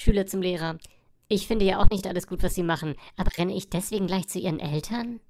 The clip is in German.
Schüler zum Lehrer. Ich finde ja auch nicht alles gut, was sie machen, aber renne ich deswegen gleich zu ihren Eltern?